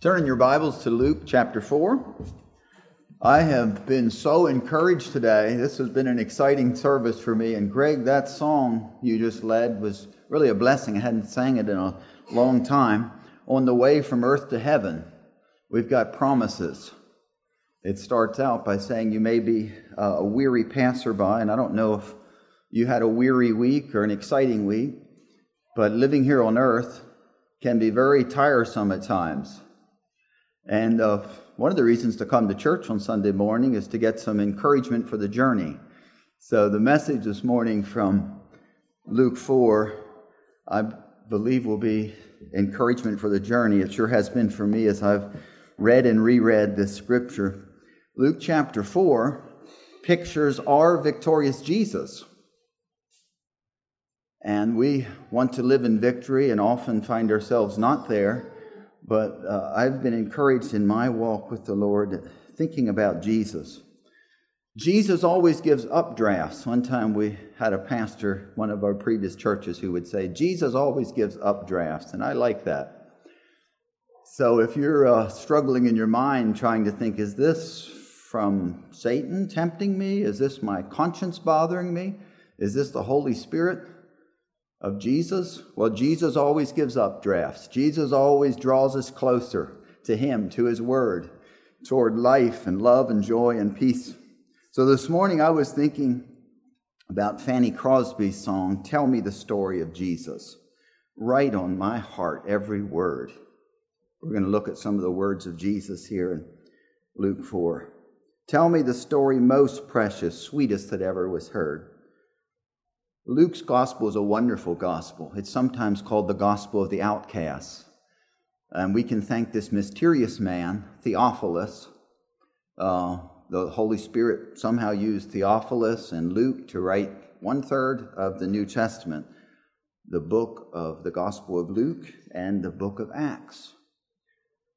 Turn your Bibles to Luke chapter 4. I have been so encouraged today. This has been an exciting service for me. And Greg, that song you just led was really a blessing. I hadn't sang it in a long time. On the way from earth to heaven, we've got promises. It starts out by saying you may be a weary passerby, and I don't know if you had a weary week or an exciting week, but living here on earth can be very tiresome at times. And uh, one of the reasons to come to church on Sunday morning is to get some encouragement for the journey. So the message this morning from Luke 4, I believe, will be encouragement for the journey. It sure has been for me as I've read and reread this scripture. Luke chapter 4 pictures our victorious Jesus. And we want to live in victory and often find ourselves not there. But uh, I've been encouraged in my walk with the Lord thinking about Jesus. Jesus always gives updrafts. One time we had a pastor, one of our previous churches, who would say, Jesus always gives updrafts. And I like that. So if you're uh, struggling in your mind trying to think, is this from Satan tempting me? Is this my conscience bothering me? Is this the Holy Spirit? Of Jesus? Well, Jesus always gives updrafts. Jesus always draws us closer to Him, to His Word, toward life and love and joy and peace. So this morning I was thinking about Fanny Crosby's song, Tell Me the Story of Jesus. Write on my heart, every word. We're going to look at some of the words of Jesus here in Luke 4. Tell me the story most precious, sweetest that ever was heard. Luke's gospel is a wonderful gospel. It's sometimes called the gospel of the outcasts. And we can thank this mysterious man, Theophilus. Uh, the Holy Spirit somehow used Theophilus and Luke to write one third of the New Testament the book of the Gospel of Luke and the book of Acts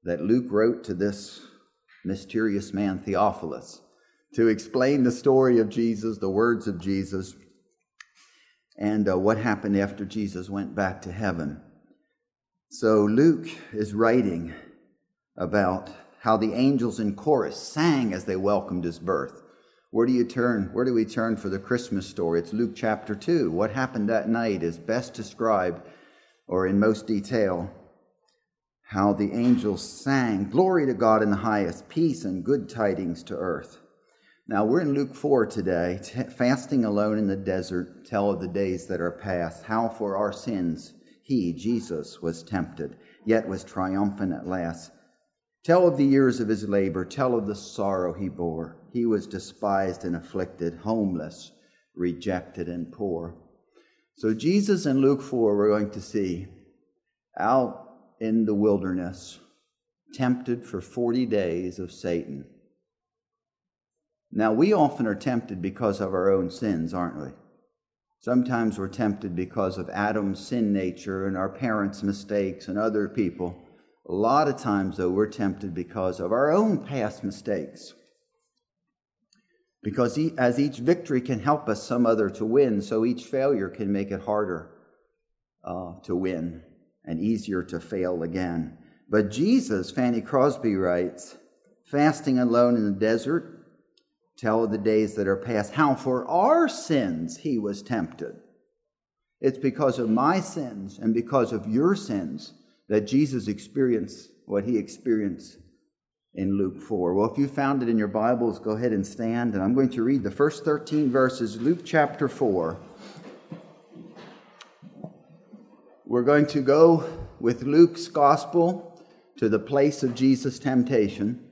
that Luke wrote to this mysterious man, Theophilus, to explain the story of Jesus, the words of Jesus, and uh, what happened after Jesus went back to heaven. So Luke is writing about how the angels in chorus sang as they welcomed his birth. Where do you turn? Where do we turn for the Christmas story? It's Luke chapter 2. What happened that night is best described, or in most detail, how the angels sang, Glory to God in the highest, peace and good tidings to earth. Now, we're in Luke 4 today, fasting alone in the desert, tell of the days that are past, how for our sins he, Jesus, was tempted, yet was triumphant at last. Tell of the years of his labor, tell of the sorrow he bore. He was despised and afflicted, homeless, rejected, and poor. So, Jesus in Luke 4, we're going to see out in the wilderness, tempted for 40 days of Satan. Now, we often are tempted because of our own sins, aren't we? Sometimes we're tempted because of Adam's sin nature and our parents' mistakes and other people. A lot of times, though, we're tempted because of our own past mistakes. Because as each victory can help us some other to win, so each failure can make it harder uh, to win and easier to fail again. But Jesus, Fanny Crosby writes, fasting alone in the desert, tell of the days that are past, how for our sins he was tempted. It's because of my sins and because of your sins that Jesus experienced what he experienced in Luke 4. Well, if you found it in your Bibles, go ahead and stand. And I'm going to read the first 13 verses, Luke chapter 4. We're going to go with Luke's gospel to the place of Jesus' temptation.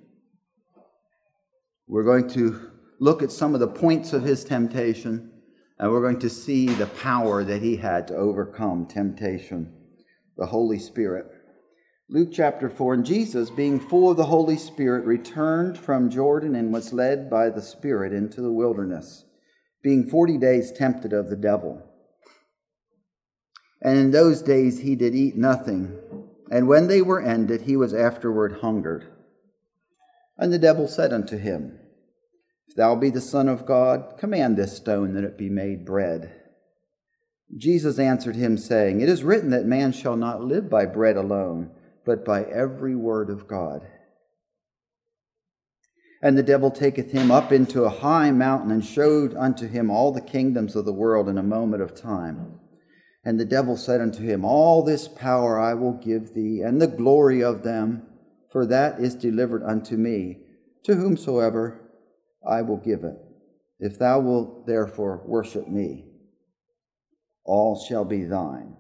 We're going to look at some of the points of his temptation, and we're going to see the power that he had to overcome temptation, the Holy Spirit. Luke chapter 4 And Jesus, being full of the Holy Spirit, returned from Jordan and was led by the Spirit into the wilderness, being forty days tempted of the devil. And in those days he did eat nothing. And when they were ended, he was afterward hungered. And the devil said unto him, if thou be the Son of God, command this stone that it be made bread. Jesus answered him, saying, It is written that man shall not live by bread alone, but by every word of God. And the devil taketh him up into a high mountain and showed unto him all the kingdoms of the world in a moment of time. And the devil said unto him, All this power I will give thee, and the glory of them, for that is delivered unto me, to whomsoever I will give it. If thou wilt therefore worship me, all shall be thine.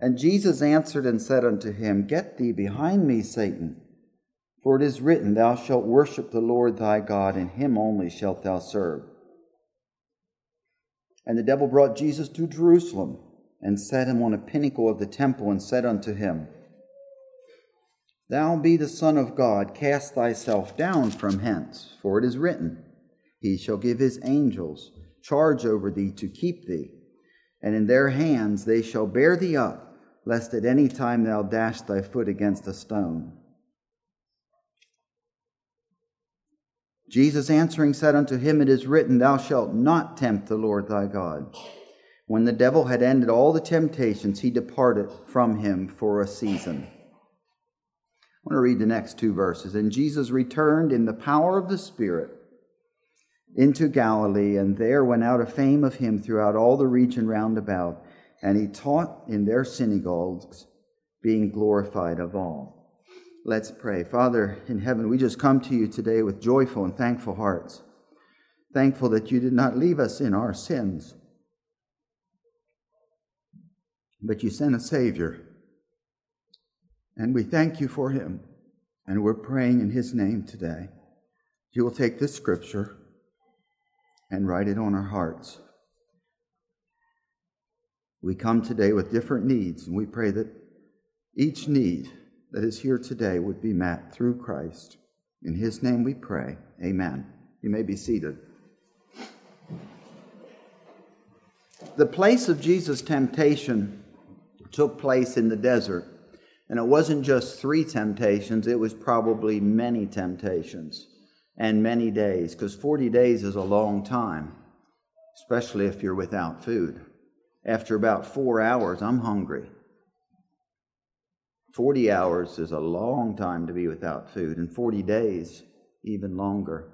And Jesus answered and said unto him, Get thee behind me, Satan. For it is written, Thou shalt worship the Lord thy God, and him only shalt thou serve. And the devil brought Jesus to Jerusalem, and set him on a pinnacle of the temple, and said unto him, Thou be the Son of God, cast thyself down from hence, for it is written, He shall give his angels charge over thee to keep thee, and in their hands they shall bear thee up, lest at any time thou dash thy foot against a stone. Jesus answering said unto him, It is written, Thou shalt not tempt the Lord thy God. When the devil had ended all the temptations, he departed from him for a season. I want to read the next two verses. And Jesus returned in the power of the Spirit into Galilee, and there went out a fame of him throughout all the region round about. And he taught in their synagogues, being glorified of all. Let's pray. Father in heaven, we just come to you today with joyful and thankful hearts. Thankful that you did not leave us in our sins, but you sent a Savior. And we thank you for him. And we're praying in his name today. You will take this scripture and write it on our hearts. We come today with different needs, and we pray that each need that is here today would be met through Christ. In his name we pray. Amen. You may be seated. The place of Jesus' temptation took place in the desert. And it wasn't just three temptations, it was probably many temptations and many days, because 40 days is a long time, especially if you're without food. After about four hours, I'm hungry. 40 hours is a long time to be without food, and 40 days, even longer.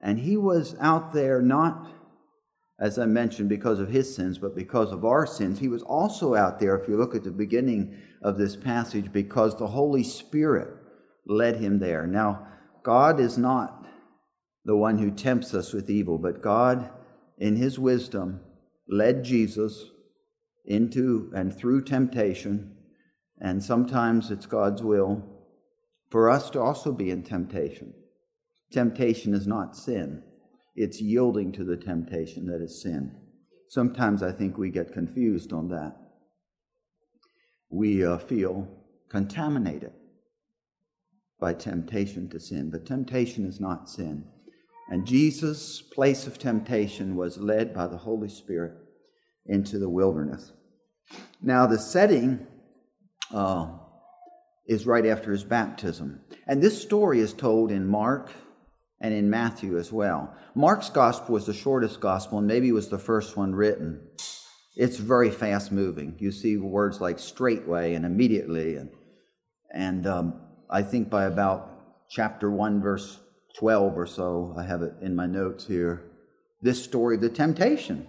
And he was out there not, as I mentioned, because of his sins, but because of our sins. He was also out there, if you look at the beginning of this passage, because the Holy Spirit led him there. Now, God is not the one who tempts us with evil, but God, in his wisdom, led Jesus into and through temptation and sometimes it's God's will for us to also be in temptation. Temptation is not sin, it's yielding to the temptation that is sin. Sometimes I think we get confused on that. We uh, feel contaminated by temptation to sin, but temptation is not sin. And Jesus' place of temptation was led by the Holy Spirit into the wilderness. Now, the setting uh, is right after his baptism. And this story is told in Mark and in Matthew as well. Mark's gospel was the shortest gospel and maybe was the first one written. It's very fast moving. You see words like straightway and immediately. And, and um, I think by about chapter 1, verse 12 or so, I have it in my notes here, this story of the temptation,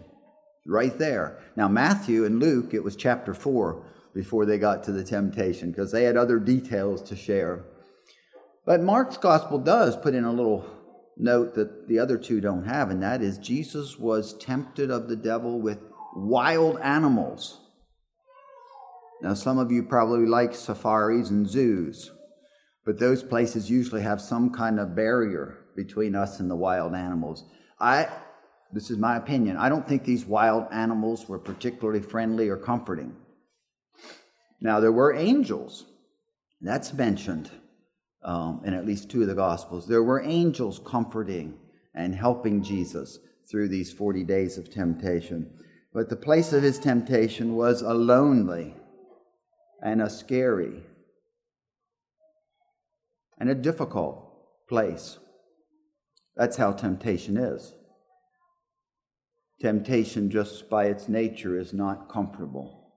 right there. Now, Matthew and Luke, it was chapter 4 before they got to the temptation because they had other details to share. But Mark's gospel does put in a little note that the other two don't have, and that is Jesus was tempted of the devil with wild animals. Now, some of you probably like safaris and zoos, but those places usually have some kind of barrier between us and the wild animals. I, this is my opinion, I don't think these wild animals were particularly friendly or comforting. Now, there were angels. That's mentioned um, in at least two of the Gospels. There were angels comforting and helping Jesus through these 40 days of temptation. But the place of his temptation was a lonely and a scary and a difficult place. That's how temptation is. Temptation, just by its nature, is not comfortable.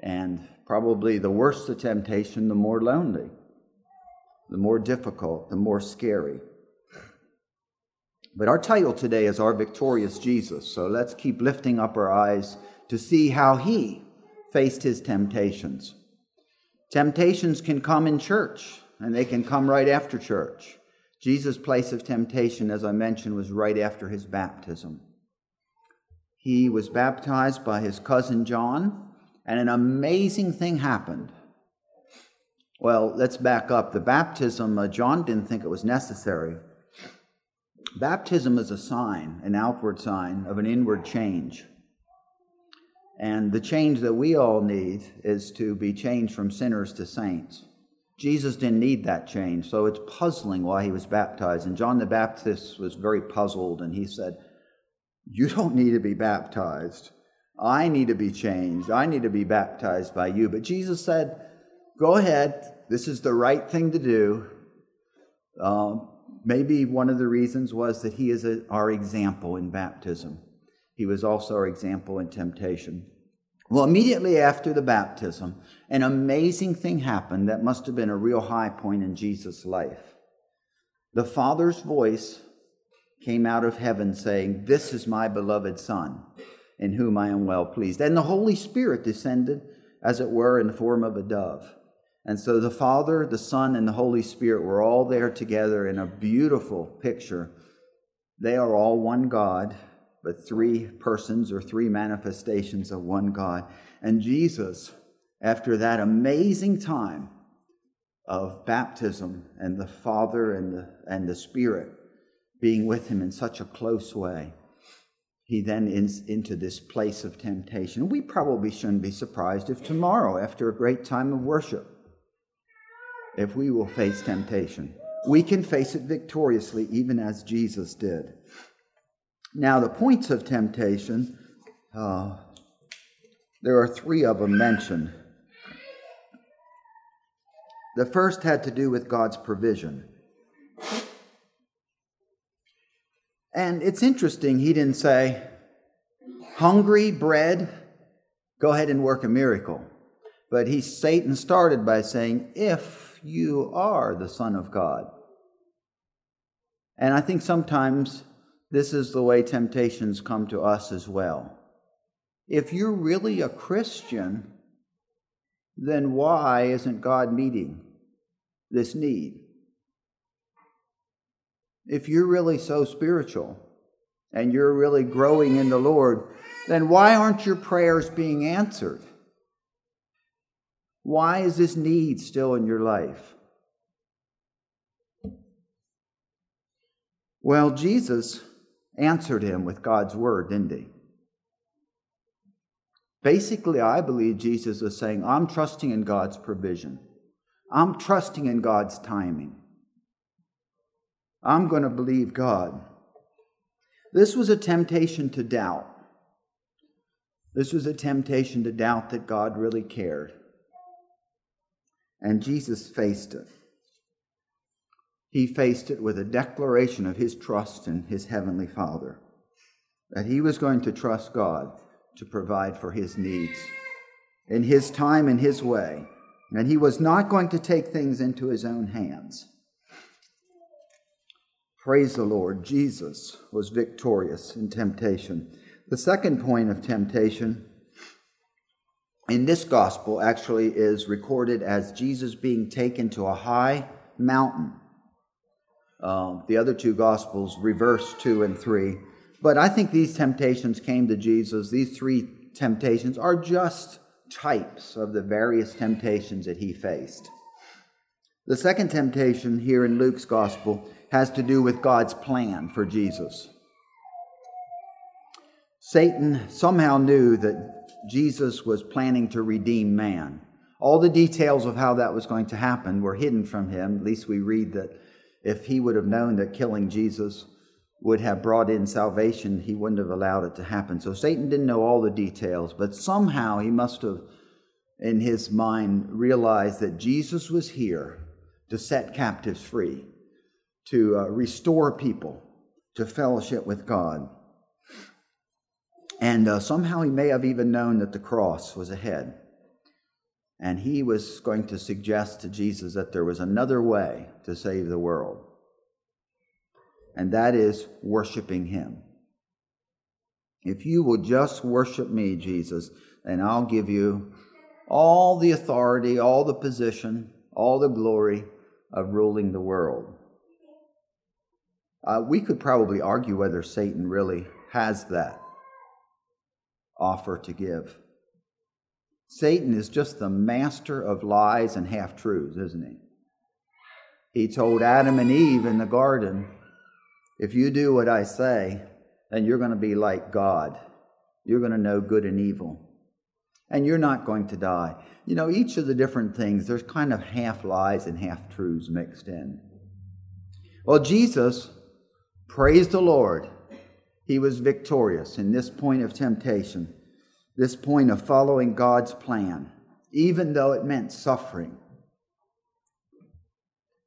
And probably the worse the temptation, the more lonely, the more difficult, the more scary. But our title today is Our Victorious Jesus. So let's keep lifting up our eyes to see how he faced his temptations. Temptations can come in church, and they can come right after church. Jesus' place of temptation, as I mentioned, was right after his baptism. He was baptized by his cousin John, and an amazing thing happened. Well, let's back up. The baptism, uh, John didn't think it was necessary. Baptism is a sign, an outward sign of an inward change. And the change that we all need is to be changed from sinners to saints. Jesus didn't need that change, so it's puzzling why he was baptized. And John the Baptist was very puzzled, and he said, You don't need to be baptized. I need to be changed. I need to be baptized by you. But Jesus said, Go ahead. This is the right thing to do. Um, maybe one of the reasons was that he is a, our example in baptism. He was also our example in temptation. Well, immediately after the baptism, an amazing thing happened that must have been a real high point in Jesus' life. The Father's voice came out of heaven saying, This is my beloved Son, in whom I am well pleased. And the Holy Spirit descended, as it were, in the form of a dove. And so the Father, the Son, and the Holy Spirit were all there together in a beautiful picture. They are all one God, but three persons or three manifestations of one God. And Jesus, after that amazing time of baptism and the Father and the, and the Spirit being with him in such a close way, he then is into this place of temptation. We probably shouldn't be surprised if tomorrow, after a great time of worship, if we will face temptation. We can face it victoriously, even as Jesus did. Now, the points of temptation, uh, there are three of them mentioned. The first had to do with God's provision. And it's interesting, he didn't say, hungry, bread, go ahead and work a miracle. But he, Satan started by saying, you are the Son of God. And I think sometimes this is the way temptations come to us as well. If you're really a Christian, then why isn't God meeting this need? If you're really so spiritual and you're really growing in the Lord, then why aren't your prayers being answered? Why is this need still in your life? Well, Jesus answered him with God's word, didn't he? Basically, I believe Jesus was saying, I'm trusting in God's provision. I'm trusting in God's timing. I'm going to believe God. This was a temptation to doubt. This was a temptation to doubt that God really cared. And Jesus faced it he faced it with a declaration of his trust in his heavenly Father, that he was going to trust God to provide for his needs in his time and his way, and he was not going to take things into his own hands. Praise the Lord, Jesus was victorious in temptation. The second point of temptation in this gospel actually is recorded as Jesus being taken to a high mountain um, the other two Gospels reverse two and three. But I think these temptations came to Jesus. These three temptations are just types of the various temptations that he faced. The second temptation here in Luke's Gospel has to do with God's plan for Jesus. Satan somehow knew that Jesus was planning to redeem man. All the details of how that was going to happen were hidden from him. At least we read that if he would have known that killing Jesus would have brought in salvation, he wouldn't have allowed it to happen. So Satan didn't know all the details, but somehow he must have, in his mind, realized that Jesus was here to set captives free, to uh, restore people to fellowship with God. And uh, somehow he may have even known that the cross was ahead. And he was going to suggest to Jesus that there was another way to save the world, and that is worshiping him. If you will just worship me, Jesus, then I'll give you all the authority, all the position, all the glory of ruling the world. Uh, we could probably argue whether Satan really has that offer to give. Satan is just the master of lies and half truths, isn't he? He told Adam and Eve in the garden, If you do what I say, then you're going to be like God. You're going to know good and evil. And you're not going to die. You know, each of the different things, there's kind of half lies and half truths mixed in. Well, Jesus, praise the Lord, he was victorious in this point of temptation this point of following God's plan, even though it meant suffering.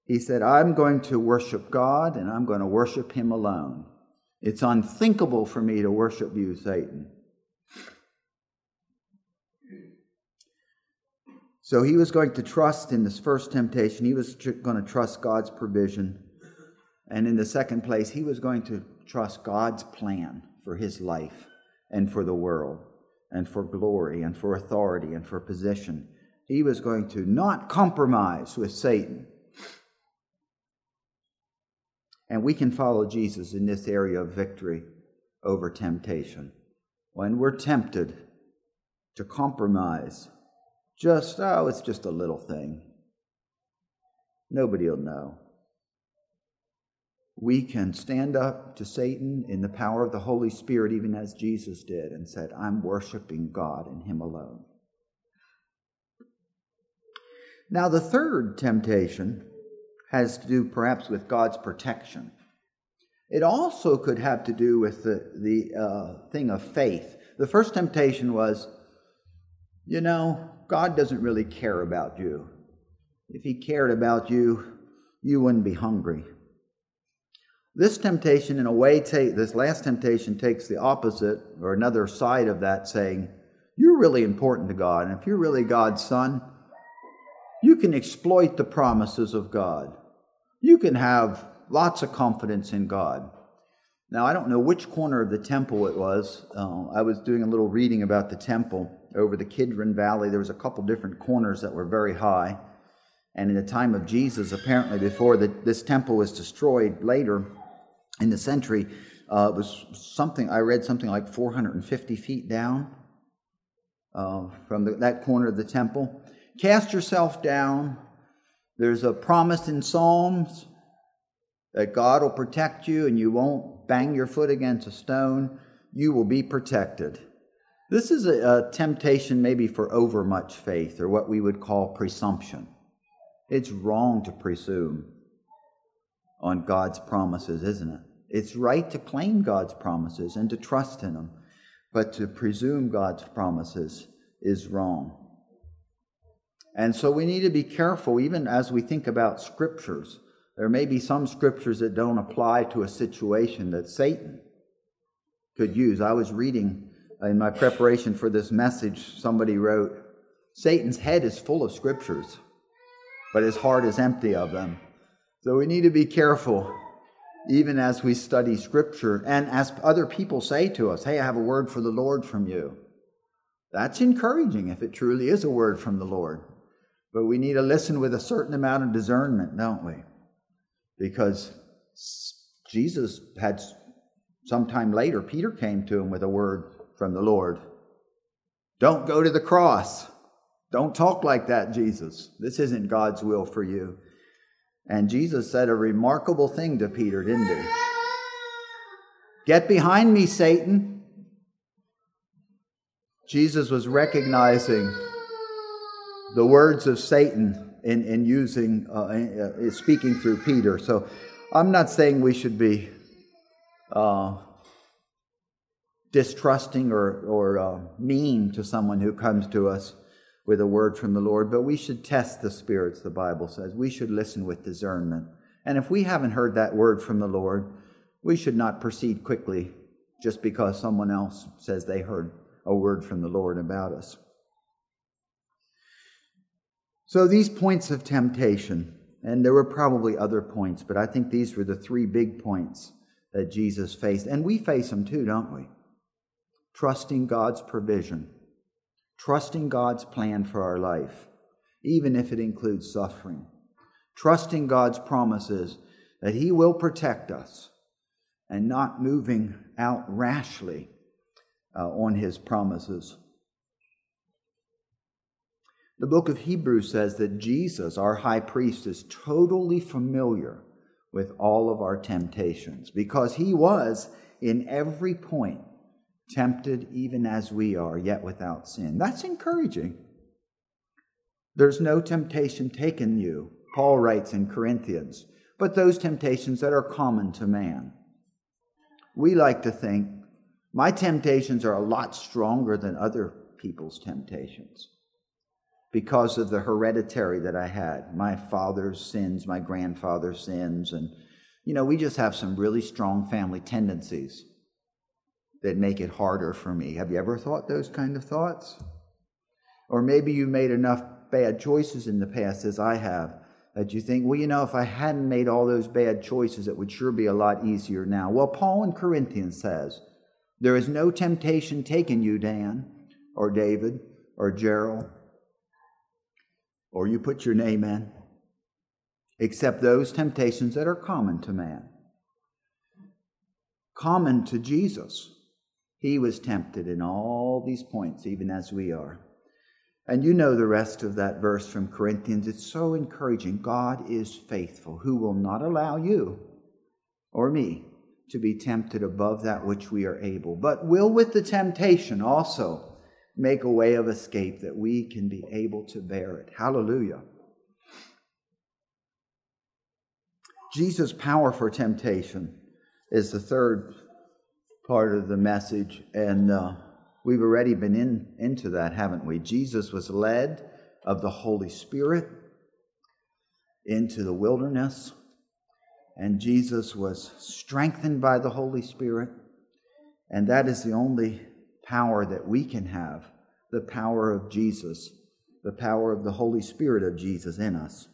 He said, I'm going to worship God and I'm going to worship Him alone. It's unthinkable for me to worship you, Satan. So he was going to trust in this first temptation, he was going to trust God's provision. And in the second place, he was going to trust God's plan for his life and for the world and for glory and for authority and for position. He was going to not compromise with Satan. And we can follow Jesus in this area of victory over temptation. When we're tempted to compromise, just, oh, it's just a little thing. Nobody will know we can stand up to Satan in the power of the Holy Spirit, even as Jesus did, and said, I'm worshiping God and Him alone. Now, the third temptation has to do perhaps with God's protection. It also could have to do with the, the uh, thing of faith. The first temptation was, you know, God doesn't really care about you. If He cared about you, you wouldn't be hungry. This temptation, in a way, take, this last temptation takes the opposite or another side of that, saying, You're really important to God. And if you're really God's son, you can exploit the promises of God. You can have lots of confidence in God. Now, I don't know which corner of the temple it was. Uh, I was doing a little reading about the temple over the Kidron Valley. There was a couple different corners that were very high. And in the time of Jesus, apparently, before the, this temple was destroyed later, in the century uh, was something I read something like 450 feet down uh, from the, that corner of the temple. Cast yourself down. There's a promise in Psalms that God will protect you and you won't bang your foot against a stone. You will be protected. This is a, a temptation, maybe for overmuch faith or what we would call presumption. It's wrong to presume on God's promises, isn't it? It's right to claim God's promises and to trust in them, but to presume God's promises is wrong. And so we need to be careful, even as we think about scriptures. There may be some scriptures that don't apply to a situation that Satan could use. I was reading in my preparation for this message, somebody wrote, Satan's head is full of scriptures, but his heart is empty of them. So we need to be careful even as we study Scripture and as other people say to us, Hey, I have a word for the Lord from you. That's encouraging if it truly is a word from the Lord. But we need to listen with a certain amount of discernment, don't we? Because Jesus had sometime later, Peter came to him with a word from the Lord. Don't go to the cross. Don't talk like that, Jesus. This isn't God's will for you. And Jesus said a remarkable thing to Peter, didn't he? Get behind me, Satan. Jesus was recognizing the words of Satan in, in using, uh, uh, speaking through Peter. So I'm not saying we should be uh, distrusting or, or uh, mean to someone who comes to us with a word from the Lord, but we should test the spirits, the Bible says. We should listen with discernment. And if we haven't heard that word from the Lord, we should not proceed quickly just because someone else says they heard a word from the Lord about us. So, these points of temptation, and there were probably other points, but I think these were the three big points that Jesus faced. And we face them too, don't we? Trusting God's provision, trusting God's plan for our life, even if it includes suffering, trusting God's promises that He will protect us, and not moving out rashly uh, on His promises. The book of Hebrews says that Jesus, our high priest, is totally familiar with all of our temptations because he was in every point tempted even as we are, yet without sin. That's encouraging. There's no temptation taken you, Paul writes in Corinthians, but those temptations that are common to man. We like to think my temptations are a lot stronger than other people's temptations because of the hereditary that I had my father's sins, my grandfather's sins. And, you know, we just have some really strong family tendencies that make it harder for me. Have you ever thought those kind of thoughts? Or maybe you made enough bad choices in the past, as I have, that you think, well, you know, if I hadn't made all those bad choices, it would sure be a lot easier now. Well, Paul in Corinthians says, There is no temptation taken you, Dan, or David, or Gerald, or you put your name in, except those temptations that are common to man. Common to Jesus. He was tempted in all these points, even as we are. And you know the rest of that verse from Corinthians. It's so encouraging. God is faithful, who will not allow you or me to be tempted above that which we are able, but will with the temptation also make a way of escape that we can be able to bear it. Hallelujah. Jesus' power for temptation is the third part of the message, and uh, we've already been in, into that, haven't we? Jesus was led of the Holy Spirit into the wilderness, and Jesus was strengthened by the Holy Spirit, and that is the only power that we can have the power of Jesus, the power of the Holy Spirit of Jesus in us.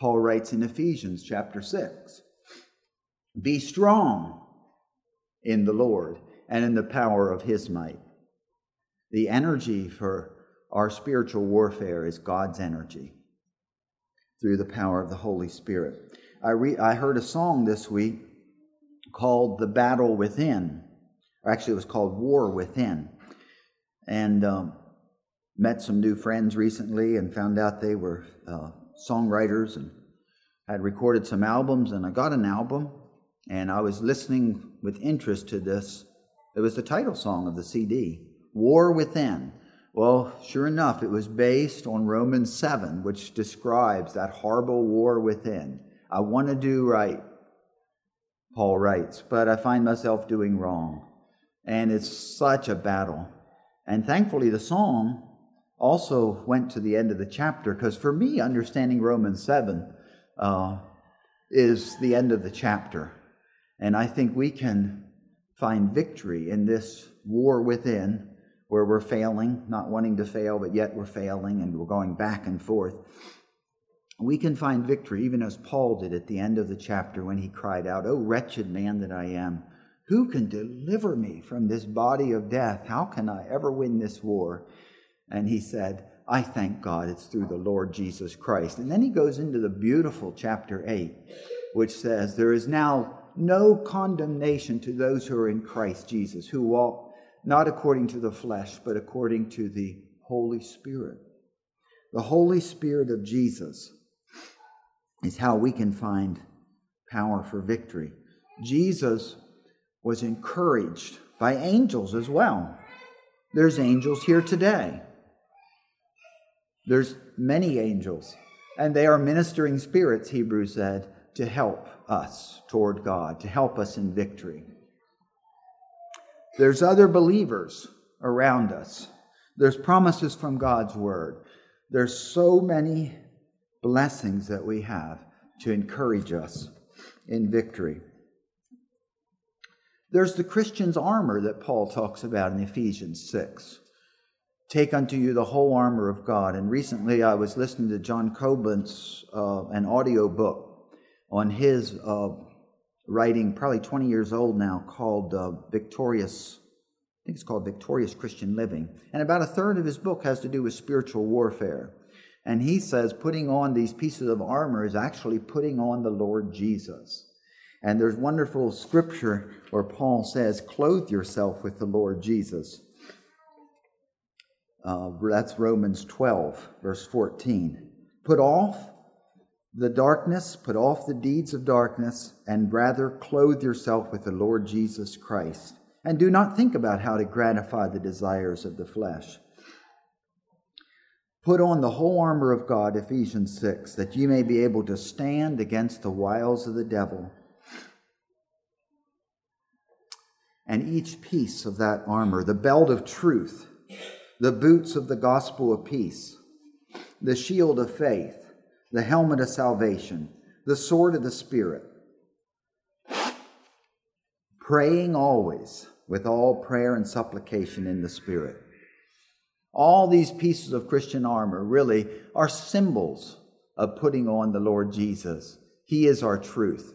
Paul writes in Ephesians chapter 6 Be strong in the Lord and in the power of his might. The energy for our spiritual warfare is God's energy through the power of the Holy Spirit. I, re- I heard a song this week called The Battle Within. or Actually, it was called War Within. And um, met some new friends recently and found out they were uh, songwriters and had recorded some albums. And I got an album and I was listening with interest to this. It was the title song of the CD, War Within. Well, sure enough, it was based on Romans 7, which describes that horrible war within. I want to do right, Paul writes, but I find myself doing wrong. And it's such a battle. And thankfully, the song also went to the end of the chapter because for me, understanding Romans 7 uh, is the end of the chapter. And I think we can find victory in this war within where we're failing, not wanting to fail, but yet we're failing and we're going back and forth. We can find victory even as Paul did at the end of the chapter when he cried out, Oh, wretched man that I am, who can deliver me from this body of death? How can I ever win this war? And he said, I thank God it's through the Lord Jesus Christ. And then he goes into the beautiful chapter 8, which says, There is now no condemnation to those who are in Christ Jesus, who walk not according to the flesh, but according to the Holy Spirit. The Holy Spirit of Jesus is how we can find power for victory. Jesus was encouraged by angels as well. There's angels here today. There's many angels, and they are ministering spirits, Hebrews said, to help us toward God, to help us in victory. There's other believers around us. There's promises from God's word. There's so many blessings that we have to encourage us in victory. There's the Christian's armor that Paul talks about in Ephesians 6. Take unto you the whole armor of God. And recently I was listening to John Coblentz, uh, an audio book on his uh, writing, probably 20 years old now, called uh, Victorious. I think it's called Victorious Christian Living. And about a third of his book has to do with spiritual warfare. And he says putting on these pieces of armor is actually putting on the Lord Jesus. And there's wonderful scripture where Paul says, Clothe yourself with the Lord Jesus. Uh, that's Romans 12, verse 14. Put off the darkness, put off the deeds of darkness, and rather clothe yourself with the Lord Jesus Christ. And do not think about how to gratify the desires of the flesh. Put on the whole armor of God, Ephesians 6, that ye may be able to stand against the wiles of the devil. And each piece of that armor, the belt of truth, the boots of the gospel of peace, the shield of faith, the helmet of salvation, the sword of the Spirit, praying always with all prayer and supplication in the Spirit. All these pieces of Christian armor really are symbols of putting on the Lord Jesus. He is our truth,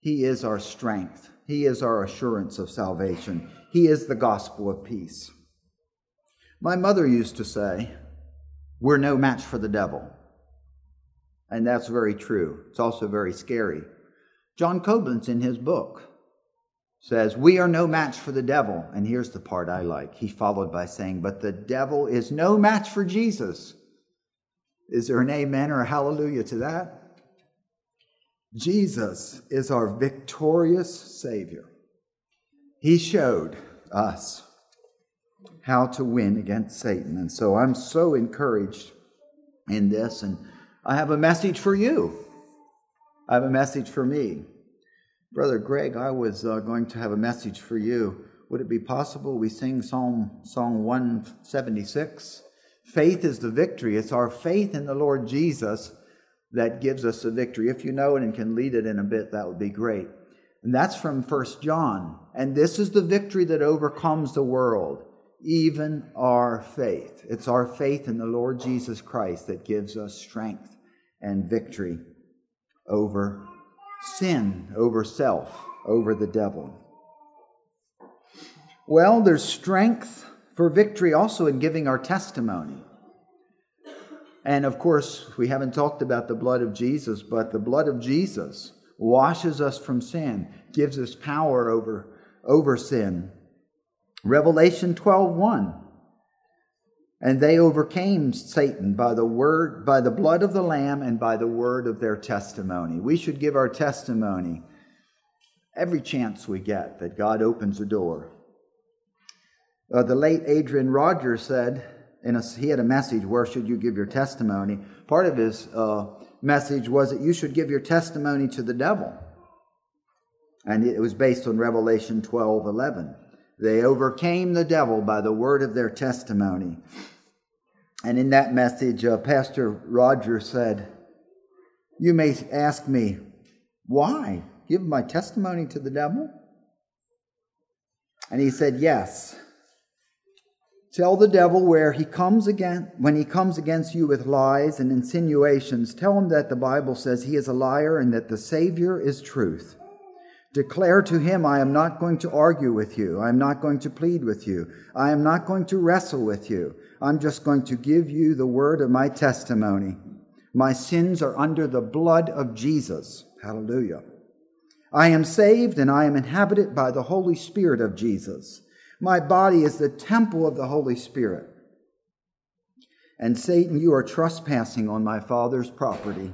He is our strength, He is our assurance of salvation, He is the gospel of peace. My mother used to say, We're no match for the devil. And that's very true. It's also very scary. John Coblentz, in his book, says, We are no match for the devil. And here's the part I like. He followed by saying, But the devil is no match for Jesus. Is there an amen or a hallelujah to that? Jesus is our victorious Savior. He showed us how to win against Satan. And so I'm so encouraged in this. And I have a message for you. I have a message for me. Brother Greg, I was uh, going to have a message for you. Would it be possible we sing Psalm Song 176? Faith is the victory. It's our faith in the Lord Jesus that gives us the victory. If you know it and can lead it in a bit, that would be great. And that's from First John. And this is the victory that overcomes the world even our faith. It's our faith in the Lord Jesus Christ that gives us strength and victory over sin, over self, over the devil. Well, there's strength for victory also in giving our testimony. And of course, we haven't talked about the blood of Jesus, but the blood of Jesus washes us from sin, gives us power over, over sin, Revelation 12:1 And they overcame Satan by the word by the blood of the lamb and by the word of their testimony. We should give our testimony every chance we get that God opens a door. Uh, the late Adrian Rogers said, in a, he had a message, Where should you give your testimony? Part of his uh, message was that you should give your testimony to the devil. And it was based on Revelation 12 11. They overcame the devil by the word of their testimony. And in that message, uh, Pastor Roger said, You may ask me, why? Give my testimony to the devil? And he said, Yes. Tell the devil where he comes again when he comes against you with lies and insinuations, tell him that the Bible says he is a liar and that the Savior is truth. Declare to him, I am not going to argue with you. I am not going to plead with you. I am not going to wrestle with you. I'm just going to give you the word of my testimony. My sins are under the blood of Jesus. Hallelujah. I am saved and I am inhabited by the Holy Spirit of Jesus. My body is the temple of the Holy Spirit. And Satan, you are trespassing on my Father's property.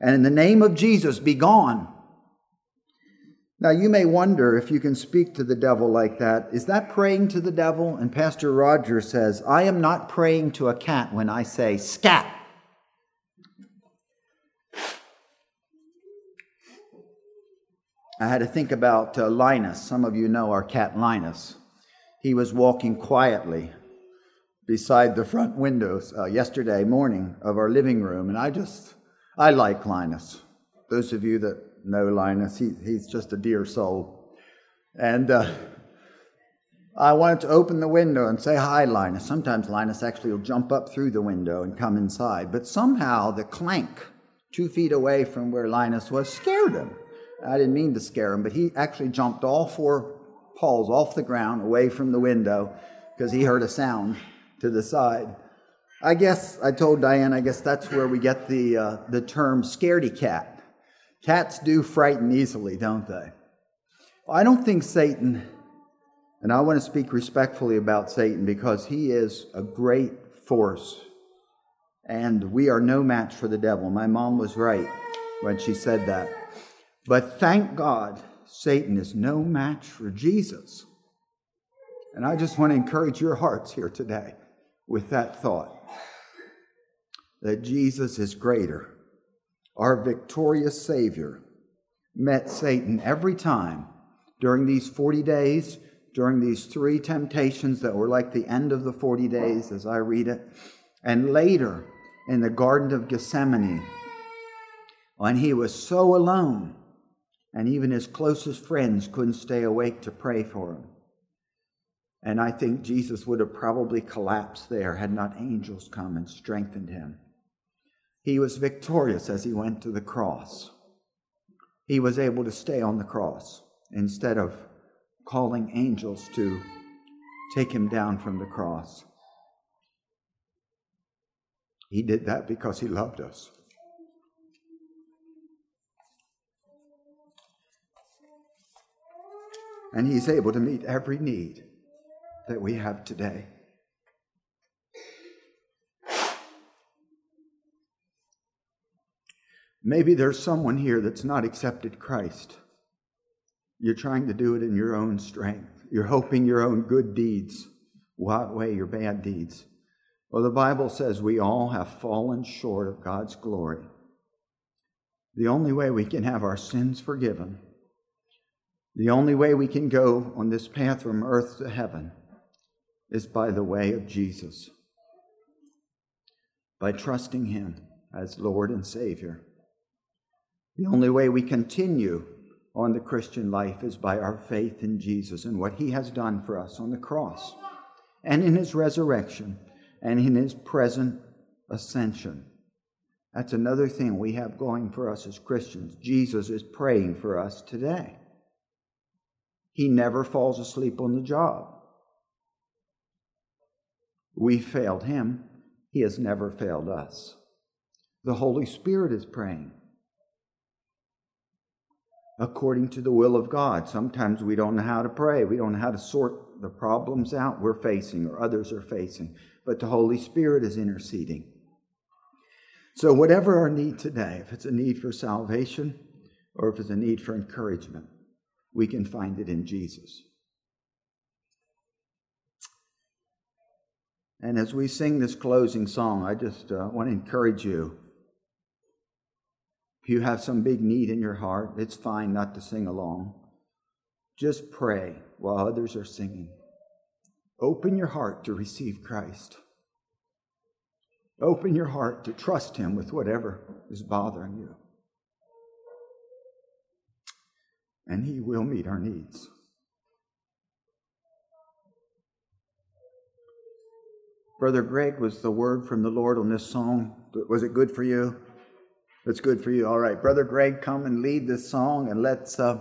And in the name of Jesus, be gone. Now, you may wonder if you can speak to the devil like that. Is that praying to the devil? And Pastor Roger says, I am not praying to a cat when I say scat. I had to think about uh, Linus. Some of you know our cat Linus. He was walking quietly beside the front windows uh, yesterday morning of our living room, and I just, I like Linus. Those of you that know Linus. He, he's just a dear soul. And uh, I wanted to open the window and say hi, Linus. Sometimes Linus actually will jump up through the window and come inside. But somehow the clank two feet away from where Linus was scared him. I didn't mean to scare him, but he actually jumped all four paws off the ground away from the window because he heard a sound to the side. I guess I told Diane, I guess that's where we get the, uh, the term scaredy cat. Cats do frighten easily, don't they? Well, I don't think Satan, and I want to speak respectfully about Satan because he is a great force and we are no match for the devil. My mom was right when she said that. But thank God, Satan is no match for Jesus. And I just want to encourage your hearts here today with that thought that Jesus is greater. Our victorious Savior met Satan every time during these 40 days, during these three temptations that were like the end of the 40 days as I read it, and later in the Garden of Gethsemane when he was so alone and even his closest friends couldn't stay awake to pray for him. And I think Jesus would have probably collapsed there had not angels come and strengthened him. He was victorious as he went to the cross. He was able to stay on the cross instead of calling angels to take him down from the cross. He did that because he loved us. And he's able to meet every need that we have today. Maybe there's someone here that's not accepted Christ. You're trying to do it in your own strength. You're hoping your own good deeds will outweigh your bad deeds. Well, the Bible says we all have fallen short of God's glory. The only way we can have our sins forgiven, the only way we can go on this path from earth to heaven, is by the way of Jesus, by trusting Him as Lord and Savior. The only way we continue on the Christian life is by our faith in Jesus and what He has done for us on the cross and in His resurrection and in His present ascension. That's another thing we have going for us as Christians. Jesus is praying for us today. He never falls asleep on the job. We failed him, he has never failed us. The Holy Spirit is praying according to the will of God. Sometimes we don't know how to pray, we don't know how to sort the problems out we're facing or others are facing, but the Holy Spirit is interceding. So, whatever our need today, if it's a need for salvation or if it's a need for encouragement, we can find it in Jesus. And as we sing this closing song, I just uh, want to encourage you. If you have some big need in your heart, it's fine not to sing along. Just pray while others are singing. Open your heart to receive Christ. Open your heart to trust Him with whatever is bothering you. And He will meet our needs. Brother Greg, was the word from the Lord on this song? Was it good for you? That's good for you. All right, brother Greg, come and lead this song, and let's uh,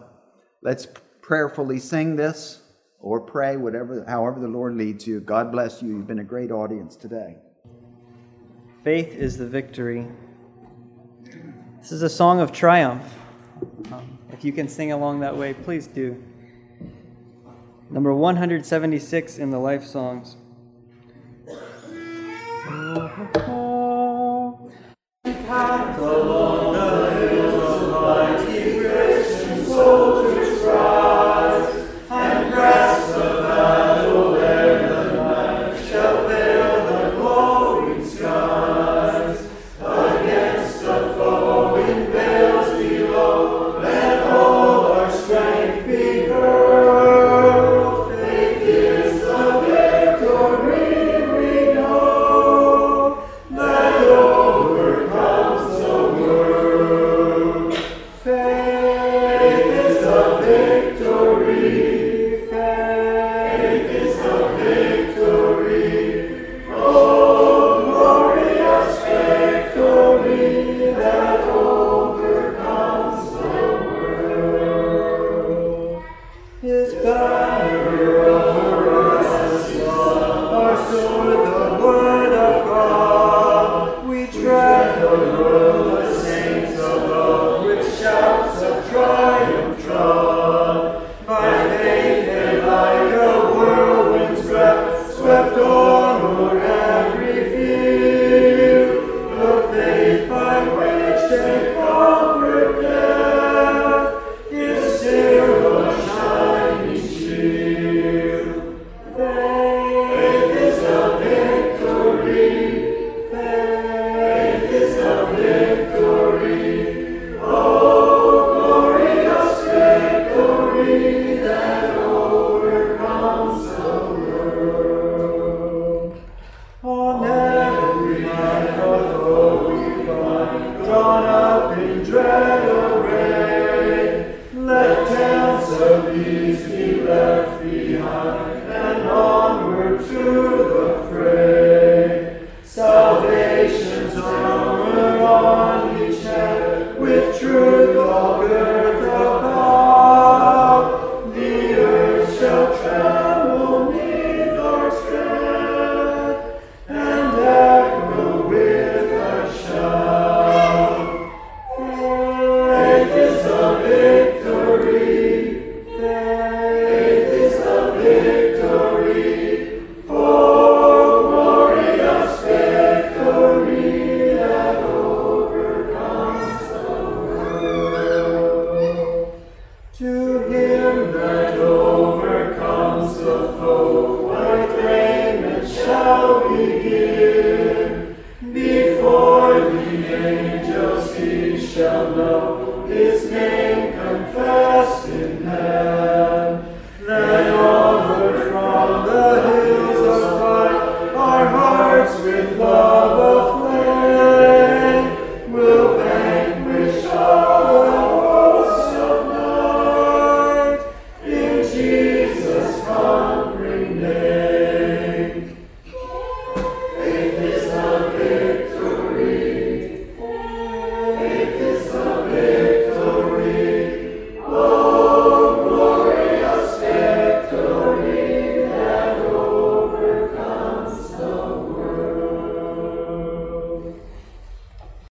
let's prayerfully sing this or pray, whatever, however the Lord leads you. God bless you. You've been a great audience today. Faith is the victory. This is a song of triumph. Um, if you can sing along that way, please do. Number 176 in the Life Songs. Oh, oh, oh.